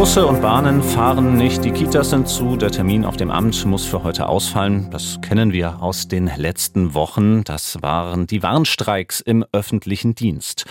Busse und Bahnen fahren nicht, die Kitas sind zu, der Termin auf dem Amt muss für heute ausfallen. Das kennen wir aus den letzten Wochen. Das waren die Warnstreiks im öffentlichen Dienst.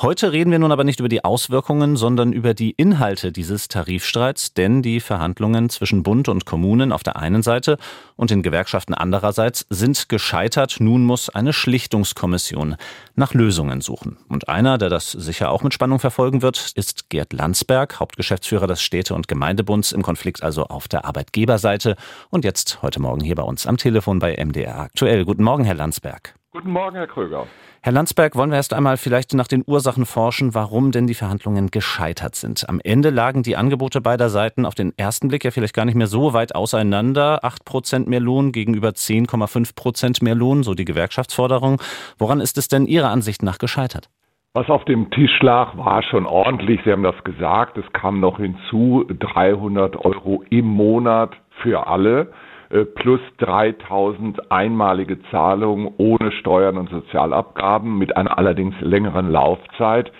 Heute reden wir nun aber nicht über die Auswirkungen, sondern über die Inhalte dieses Tarifstreits, denn die Verhandlungen zwischen Bund und Kommunen auf der einen Seite und den Gewerkschaften andererseits sind gescheitert. Nun muss eine Schlichtungskommission nach Lösungen suchen. Und einer, der das sicher auch mit Spannung verfolgen wird, ist Gerd Landsberg, Hauptgeschäftsführer des Städte- und Gemeindebunds im Konflikt also auf der Arbeitgeberseite und jetzt heute Morgen hier bei uns am Telefon bei MDR aktuell. Guten Morgen, Herr Landsberg. Guten Morgen, Herr Kröger. Herr Landsberg, wollen wir erst einmal vielleicht nach den Ursachen forschen, warum denn die Verhandlungen gescheitert sind. Am Ende lagen die Angebote beider Seiten auf den ersten Blick ja vielleicht gar nicht mehr so weit auseinander. 8 Prozent mehr Lohn gegenüber 10,5 Prozent mehr Lohn, so die Gewerkschaftsforderung. Woran ist es denn Ihrer Ansicht nach gescheitert? Was auf dem Tisch lag, war schon ordentlich. Sie haben das gesagt. Es kam noch hinzu 300 Euro im Monat für alle äh, plus 3000 einmalige Zahlungen ohne Steuern und Sozialabgaben mit einer allerdings längeren Laufzeit.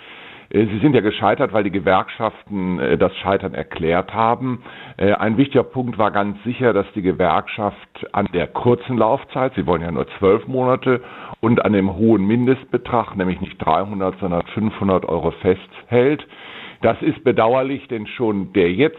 Äh, Sie sind ja gescheitert, weil die Gewerkschaften äh, das Scheitern erklärt haben. Äh, ein wichtiger Punkt war ganz sicher, dass die Gewerkschaft an der kurzen Laufzeit, sie wollen ja nur zwölf Monate, und an dem hohen Mindestbetrag, nämlich nicht 300, sondern 500 Euro festhält. Das ist bedauerlich, denn schon der jetzt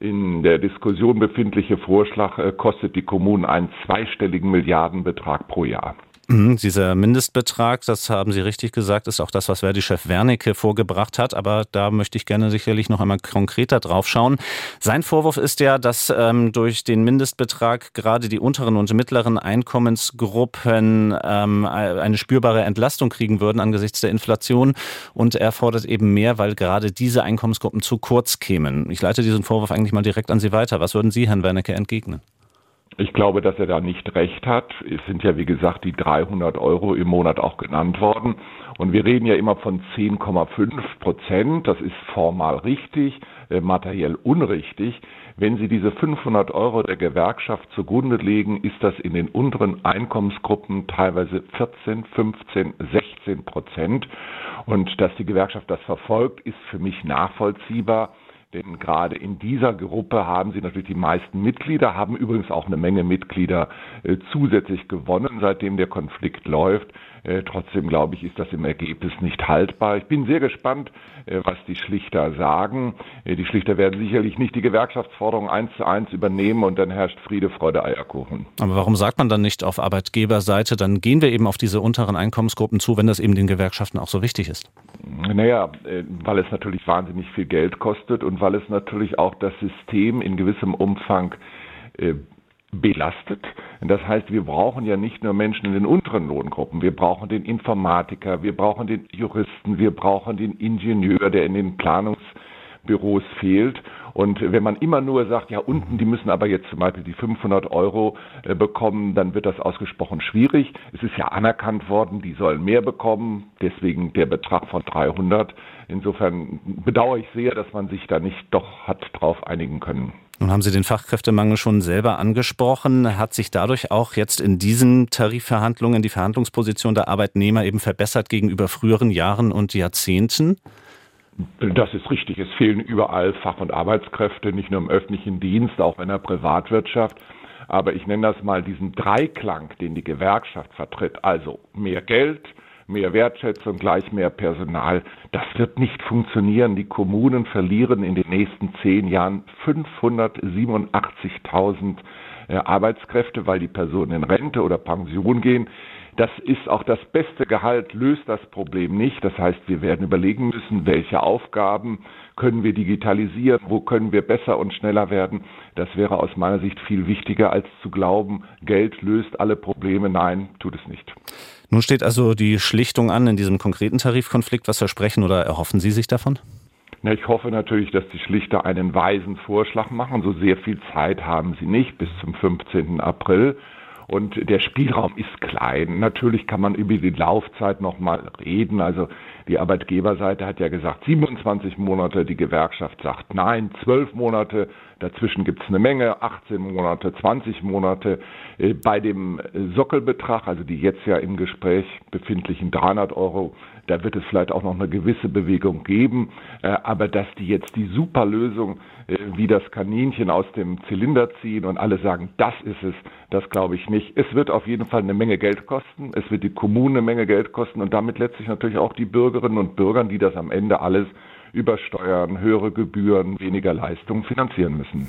in der Diskussion befindliche Vorschlag kostet die Kommunen einen zweistelligen Milliardenbetrag pro Jahr. Mhm, dieser Mindestbetrag, das haben Sie richtig gesagt, ist auch das, was Verdi-Chef Wernicke vorgebracht hat. Aber da möchte ich gerne sicherlich noch einmal konkreter drauf schauen. Sein Vorwurf ist ja, dass ähm, durch den Mindestbetrag gerade die unteren und mittleren Einkommensgruppen ähm, eine spürbare Entlastung kriegen würden angesichts der Inflation. Und er fordert eben mehr, weil gerade diese Einkommensgruppen zu kurz kämen. Ich leite diesen Vorwurf eigentlich mal direkt an Sie weiter. Was würden Sie, Herrn Wernicke, entgegnen? Ich glaube, dass er da nicht recht hat. Es sind ja, wie gesagt, die 300 Euro im Monat auch genannt worden. Und wir reden ja immer von 10,5 Prozent. Das ist formal richtig, äh, materiell unrichtig. Wenn Sie diese 500 Euro der Gewerkschaft zugrunde legen, ist das in den unteren Einkommensgruppen teilweise 14, 15, 16 Prozent. Und dass die Gewerkschaft das verfolgt, ist für mich nachvollziehbar. Denn gerade in dieser Gruppe haben sie natürlich die meisten Mitglieder, haben übrigens auch eine Menge Mitglieder äh, zusätzlich gewonnen, seitdem der Konflikt läuft. Äh, trotzdem glaube ich, ist das im Ergebnis nicht haltbar. Ich bin sehr gespannt, äh, was die Schlichter sagen. Äh, die Schlichter werden sicherlich nicht die Gewerkschaftsforderung eins zu eins übernehmen und dann herrscht Friede, Freude, Eierkuchen. Aber warum sagt man dann nicht auf Arbeitgeberseite, dann gehen wir eben auf diese unteren Einkommensgruppen zu, wenn das eben den Gewerkschaften auch so wichtig ist? Naja, weil es natürlich wahnsinnig viel Geld kostet und weil es natürlich auch das System in gewissem Umfang belastet. Das heißt, wir brauchen ja nicht nur Menschen in den unteren Lohngruppen, wir brauchen den Informatiker, wir brauchen den Juristen, wir brauchen den Ingenieur, der in den Planungsbüros fehlt. Und wenn man immer nur sagt, ja unten, die müssen aber jetzt zum Beispiel die 500 Euro äh, bekommen, dann wird das ausgesprochen schwierig. Es ist ja anerkannt worden, die sollen mehr bekommen, deswegen der Betrag von 300. Insofern bedauere ich sehr, dass man sich da nicht doch hat drauf einigen können. Nun haben Sie den Fachkräftemangel schon selber angesprochen. Hat sich dadurch auch jetzt in diesen Tarifverhandlungen die Verhandlungsposition der Arbeitnehmer eben verbessert gegenüber früheren Jahren und Jahrzehnten? Das ist richtig. Es fehlen überall Fach- und Arbeitskräfte, nicht nur im öffentlichen Dienst, auch in der Privatwirtschaft. Aber ich nenne das mal diesen Dreiklang, den die Gewerkschaft vertritt. Also mehr Geld, mehr Wertschätzung, gleich mehr Personal. Das wird nicht funktionieren. Die Kommunen verlieren in den nächsten zehn Jahren 587.000 äh, Arbeitskräfte, weil die Personen in Rente oder Pension gehen. Das ist auch das beste Gehalt, löst das Problem nicht. Das heißt, wir werden überlegen müssen, welche Aufgaben können wir digitalisieren, wo können wir besser und schneller werden. Das wäre aus meiner Sicht viel wichtiger, als zu glauben, Geld löst alle Probleme. Nein, tut es nicht. Nun steht also die Schlichtung an in diesem konkreten Tarifkonflikt. Was versprechen oder erhoffen Sie sich davon? Na, ich hoffe natürlich, dass die Schlichter einen weisen Vorschlag machen. So sehr viel Zeit haben sie nicht bis zum 15. April. Und der Spielraum ist klein. Natürlich kann man über die Laufzeit nochmal reden. Also die Arbeitgeberseite hat ja gesagt 27 Monate, die Gewerkschaft sagt nein, 12 Monate. Dazwischen gibt es eine Menge, 18 Monate, 20 Monate. Äh, bei dem Sockelbetrag, also die jetzt ja im Gespräch befindlichen 300 Euro, da wird es vielleicht auch noch eine gewisse Bewegung geben. Äh, aber dass die jetzt die Superlösung äh, wie das Kaninchen aus dem Zylinder ziehen und alle sagen, das ist es, das glaube ich nicht. Es wird auf jeden Fall eine Menge Geld kosten. Es wird die Kommune eine Menge Geld kosten und damit letztlich natürlich auch die Bürgerinnen und Bürger, die das am Ende alles über Steuern, höhere Gebühren, weniger Leistungen finanzieren müssen.